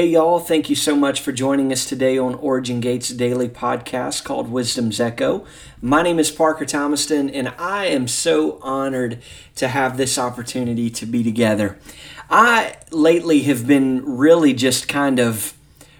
Hey, y'all, thank you so much for joining us today on Origin Gates Daily podcast called Wisdom's Echo. My name is Parker Thomaston, and I am so honored to have this opportunity to be together. I lately have been really just kind of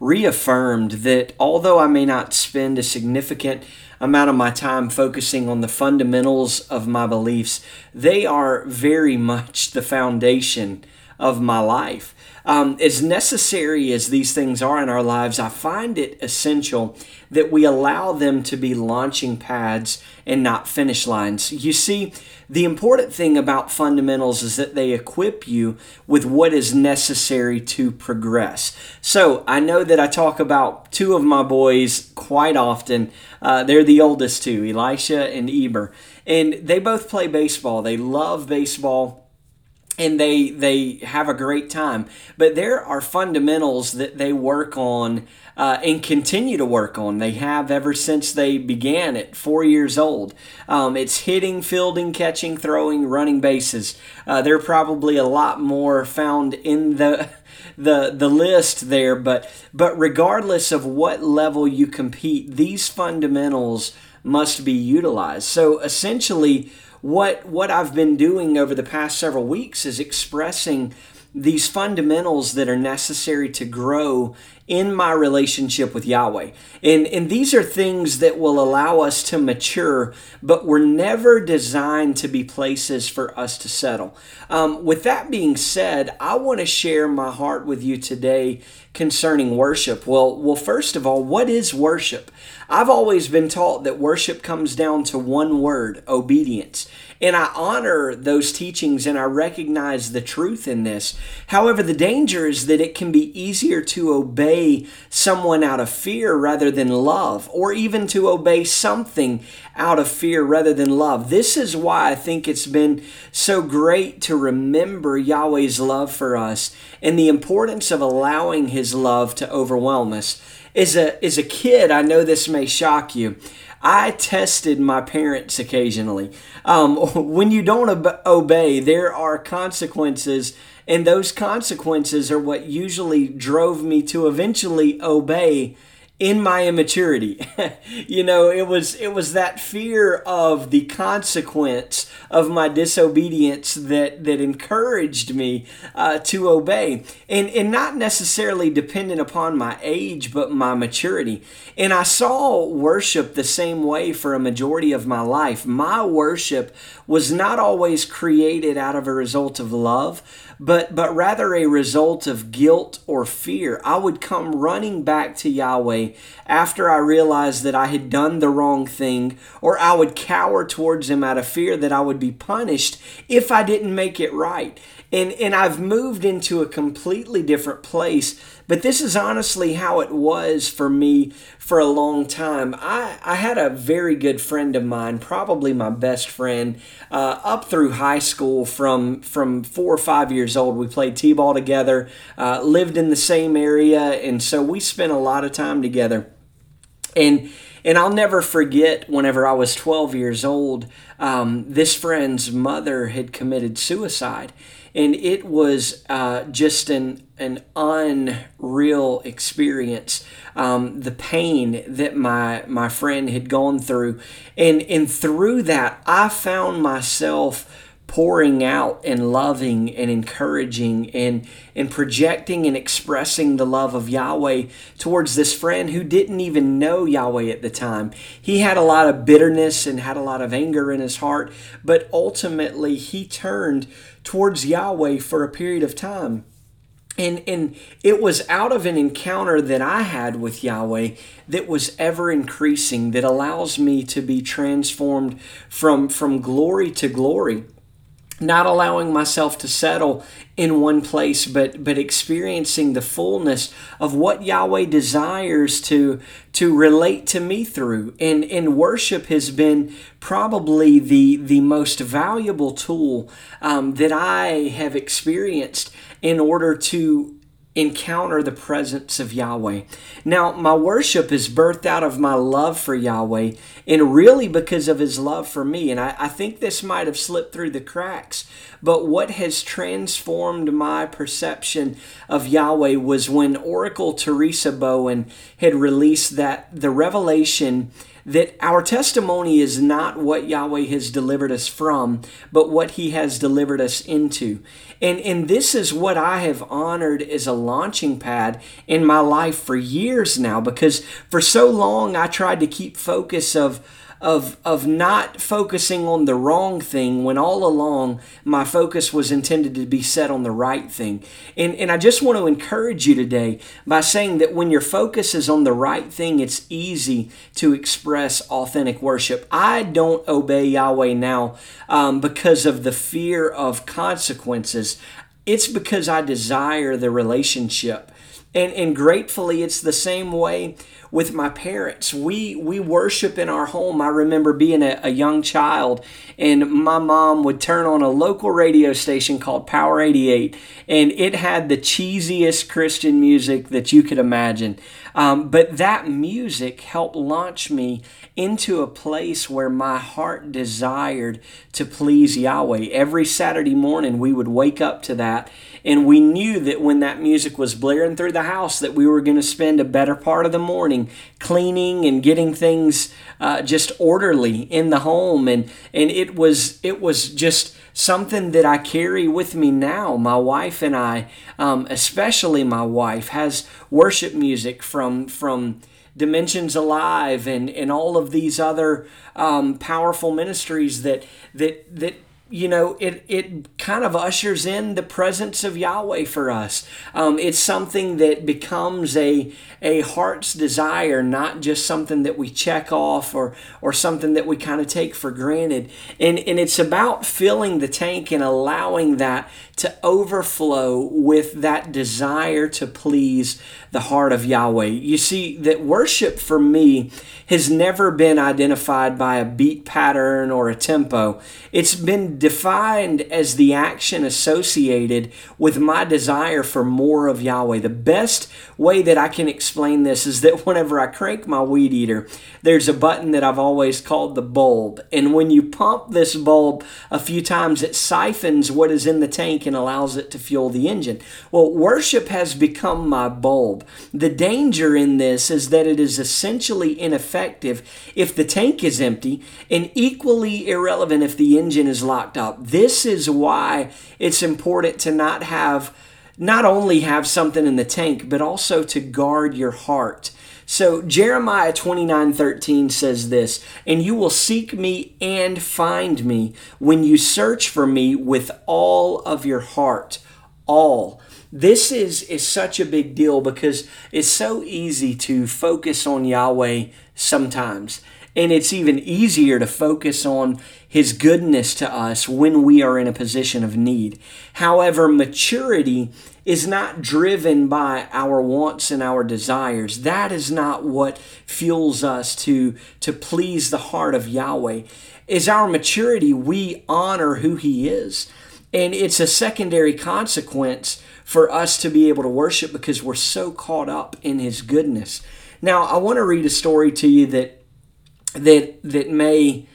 reaffirmed that although I may not spend a significant amount of my time focusing on the fundamentals of my beliefs, they are very much the foundation of my life. Um, as necessary as these things are in our lives, I find it essential that we allow them to be launching pads and not finish lines. You see, the important thing about fundamentals is that they equip you with what is necessary to progress. So I know that I talk about two of my boys quite often. Uh, they're the oldest two, Elisha and Eber, and they both play baseball. They love baseball and they they have a great time. But there are fundamentals that they work on uh, and continue to work on. They have ever since they began at four years old. Um, it's hitting, fielding, catching, throwing, running bases. Uh, there are probably a lot more found in the the the list there, but but regardless of what level you compete, these fundamentals must be utilized. So essentially what what I've been doing over the past several weeks is expressing these fundamentals that are necessary to grow in my relationship with Yahweh. And, and these are things that will allow us to mature, but were never designed to be places for us to settle. Um, with that being said, I want to share my heart with you today concerning worship. Well, well, first of all, what is worship? I've always been taught that worship comes down to one word, obedience. And I honor those teachings and I recognize the truth in this. However, the danger is that it can be easier to obey someone out of fear rather than love, or even to obey something out of fear rather than love. This is why I think it's been so great to remember Yahweh's love for us and the importance of allowing His love to overwhelm us. As a, as a kid, I know this may shock you. I tested my parents occasionally. Um, when you don't ob- obey, there are consequences, and those consequences are what usually drove me to eventually obey in my immaturity. you know, it was it was that fear of the consequence of my disobedience that that encouraged me uh, to obey, and and not necessarily dependent upon my age, but my maturity. And I saw worship the same way for a majority of my life. My worship was not always created out of a result of love, but but rather a result of guilt or fear. I would come running back to Yahweh after I realized that I had done the wrong thing, or I would cower towards him out of fear that I would be punished if I didn't make it right. And and I've moved into a completely different place but this is honestly how it was for me for a long time. I, I had a very good friend of mine, probably my best friend, uh, up through high school from, from four or five years old. We played t ball together, uh, lived in the same area, and so we spent a lot of time together. And and I'll never forget whenever I was 12 years old, um, this friend's mother had committed suicide and it was uh, just an an unreal experience. Um, the pain that my my friend had gone through, and and through that, I found myself pouring out and loving and encouraging and and projecting and expressing the love of Yahweh towards this friend who didn't even know Yahweh at the time. He had a lot of bitterness and had a lot of anger in his heart, but ultimately he turned towards Yahweh for a period of time. And, and it was out of an encounter that I had with Yahweh that was ever increasing, that allows me to be transformed from, from glory to glory not allowing myself to settle in one place but but experiencing the fullness of what Yahweh desires to to relate to me through. And and worship has been probably the the most valuable tool um, that I have experienced in order to encounter the presence of Yahweh. Now, my worship is birthed out of my love for Yahweh and really because of his love for me. And I, I, think this might have slipped through the cracks, but what has transformed my perception of Yahweh was when Oracle Teresa Bowen had released that the revelation that our testimony is not what Yahweh has delivered us from, but what He has delivered us into. And, and this is what I have honored as a launching pad in my life for years now, because for so long I tried to keep focus of of of not focusing on the wrong thing when all along my focus was intended to be set on the right thing. And and I just want to encourage you today by saying that when your focus is on the right thing, it's easy to express authentic worship. I don't obey Yahweh now um, because of the fear of consequences. It's because I desire the relationship. And, and gratefully, it's the same way with my parents. We we worship in our home. I remember being a, a young child, and my mom would turn on a local radio station called Power 88, and it had the cheesiest Christian music that you could imagine. Um, but that music helped launch me into a place where my heart desired to please Yahweh. Every Saturday morning, we would wake up to that and we knew that when that music was blaring through the house that we were going to spend a better part of the morning cleaning and getting things uh, just orderly in the home and and it was it was just something that I carry with me now. My wife and I, um, especially my wife, has worship music from from Dimensions Alive and and all of these other um, powerful ministries that that that you know, it, it kind of ushers in the presence of Yahweh for us. Um, it's something that becomes a, a heart's desire, not just something that we check off or, or something that we kind of take for granted. And, and it's about filling the tank and allowing that to overflow with that desire to please the heart of Yahweh. You see, that worship for me has never been identified by a beat pattern or a tempo. It's been defined as the action associated with my desire for more of Yahweh. The best way that I can explain this is that whenever I crank my weed eater, there's a button that I've always called the bulb. And when you pump this bulb a few times, it siphons what is in the tank and allows it to fuel the engine. Well, worship has become my bulb. The danger in this is that it is essentially ineffective if the tank is empty and equally irrelevant if the engine is locked up. This is why it's important to not have not only have something in the tank but also to guard your heart. So Jeremiah 29:13 says this, "And you will seek me and find me when you search for me with all of your heart." All this is is such a big deal because it's so easy to focus on Yahweh sometimes. And it's even easier to focus on His goodness to us when we are in a position of need. However, maturity is not driven by our wants and our desires. That is not what fuels us to, to please the heart of Yahweh. Is our maturity, we honor who He is. And it's a secondary consequence for us to be able to worship because we're so caught up in His goodness. Now, I want to read a story to you that that that may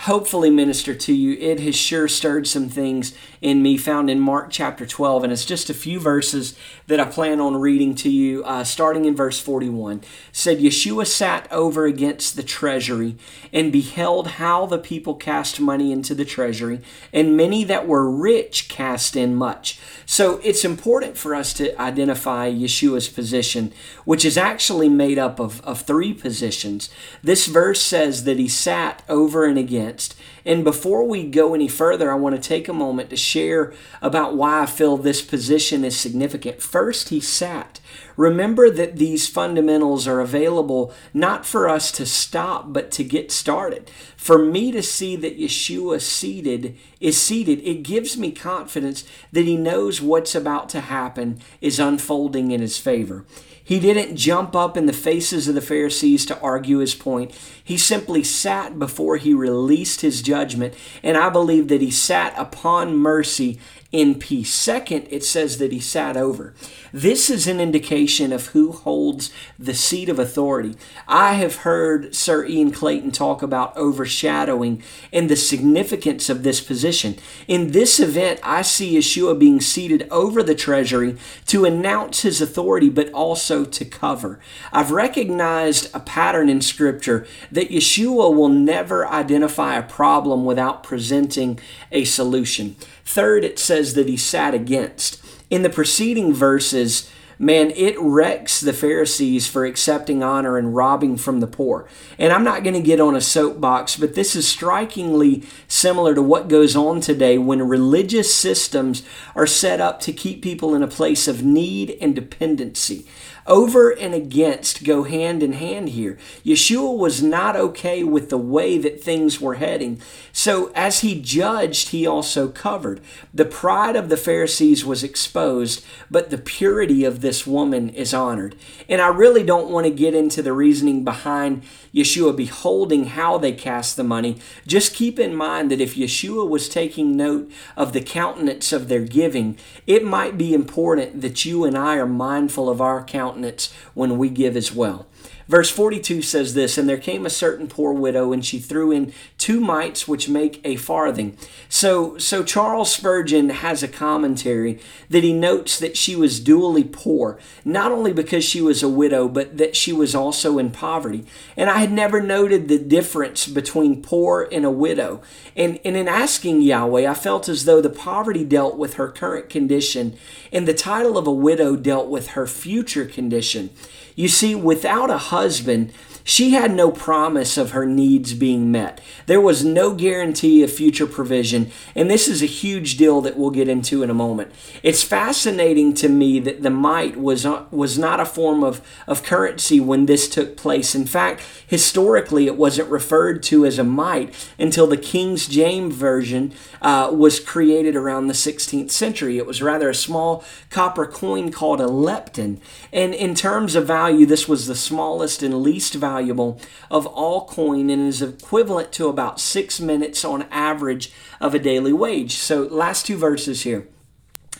hopefully minister to you. It has sure stirred some things in me, found in Mark chapter 12. And it's just a few verses that I plan on reading to you, uh, starting in verse 41. It said, Yeshua sat over against the treasury and beheld how the people cast money into the treasury, and many that were rich cast in much. So it's important for us to identify Yeshua's position, which is actually made up of, of three positions. This verse says that he sat over and against against. And before we go any further, I want to take a moment to share about why I feel this position is significant. First, he sat. Remember that these fundamentals are available not for us to stop, but to get started. For me to see that Yeshua seated is seated, it gives me confidence that he knows what's about to happen is unfolding in his favor. He didn't jump up in the faces of the Pharisees to argue his point. He simply sat before he released his judgment, and I believe that he sat upon mercy in peace. Second, it says that he sat over. This is an indication of who holds the seat of authority. I have heard Sir Ian Clayton talk about overshadowing and the significance of this position. In this event, I see Yeshua being seated over the treasury to announce his authority, but also to cover. I've recognized a pattern in Scripture that Yeshua will never identify a problem without presenting a solution. Third, it says that he sat against. In the preceding verses, man, it wrecks the Pharisees for accepting honor and robbing from the poor. And I'm not going to get on a soapbox, but this is strikingly similar to what goes on today when religious systems are set up to keep people in a place of need and dependency over and against go hand in hand here. Yeshua was not okay with the way that things were heading. So, as he judged, he also covered. The pride of the Pharisees was exposed, but the purity of this woman is honored. And I really don't want to get into the reasoning behind Yeshua beholding how they cast the money. Just keep in mind that if Yeshua was taking note of the countenance of their giving, it might be important that you and I are mindful of our countenance countenance when we give as well. Verse 42 says this And there came a certain poor widow, and she threw in two mites, which make a farthing. So, so Charles Spurgeon has a commentary that he notes that she was dually poor, not only because she was a widow, but that she was also in poverty. And I had never noted the difference between poor and a widow. And, and in asking Yahweh, I felt as though the poverty dealt with her current condition, and the title of a widow dealt with her future condition. You see, without a husband, she had no promise of her needs being met. There was no guarantee of future provision, and this is a huge deal that we'll get into in a moment. It's fascinating to me that the mite was not, was not a form of, of currency when this took place. In fact, historically, it wasn't referred to as a mite until the King's James Version uh, was created around the 16th century. It was rather a small copper coin called a lepton. And in terms of value, this was the smallest and least valuable of all coin and is equivalent to about six minutes on average of a daily wage. So, last two verses here.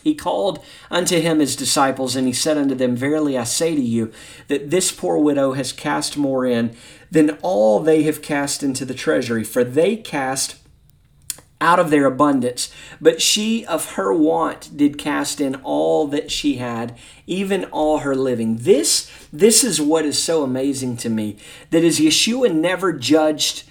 He called unto him his disciples, and he said unto them, Verily I say to you, that this poor widow has cast more in than all they have cast into the treasury, for they cast out of their abundance. But she of her want did cast in all that she had, even all her living. This, this is what is so amazing to me. That as Yeshua never judged,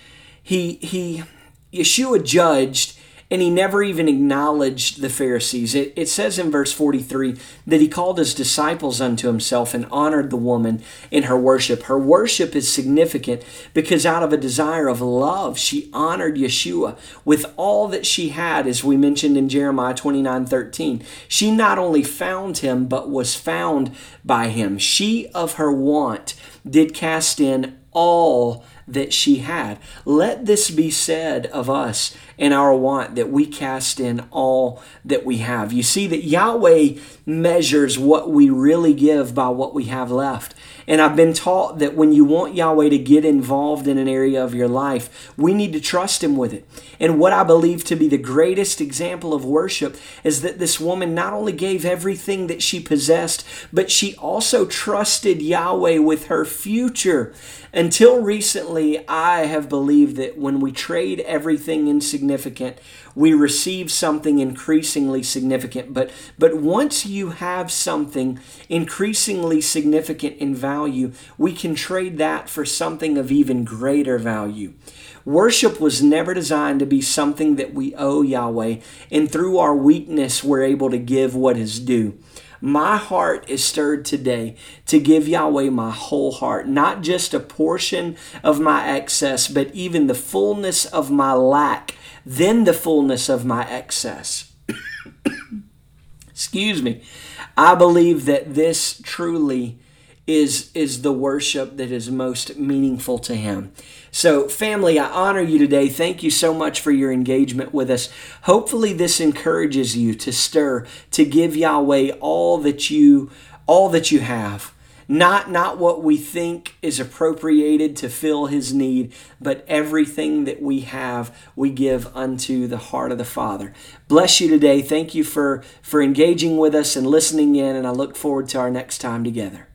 he he Yeshua judged and he never even acknowledged the Pharisees. It, it says in verse 43 that he called his disciples unto himself and honored the woman in her worship. Her worship is significant because out of a desire of love, she honored Yeshua with all that she had, as we mentioned in Jeremiah 29 13. She not only found him, but was found by him. She of her want did cast in all that she had. Let this be said of us in our want that we cast in all that we have. You see that Yahweh measures what we really give by what we have left. And I've been taught that when you want Yahweh to get involved in an area of your life, we need to trust Him with it. And what I believe to be the greatest example of worship is that this woman not only gave everything that she possessed, but she also trusted Yahweh with her future. Until recently, I have believed that when we trade everything insignificant, we receive something increasingly significant. But, but once you have something increasingly significant in value, we can trade that for something of even greater value. Worship was never designed to be something that we owe Yahweh, and through our weakness, we're able to give what is due. My heart is stirred today to give Yahweh my whole heart, not just a portion of my excess, but even the fullness of my lack, then the fullness of my excess. Excuse me. I believe that this truly is is the worship that is most meaningful to him. So, family, I honor you today. Thank you so much for your engagement with us. Hopefully this encourages you to stir to give Yahweh all that you all that you have Not not what we think is appropriated to fill his need, but everything that we have, we give unto the heart of the Father. Bless you today. Thank you for for engaging with us and listening in and I look forward to our next time together.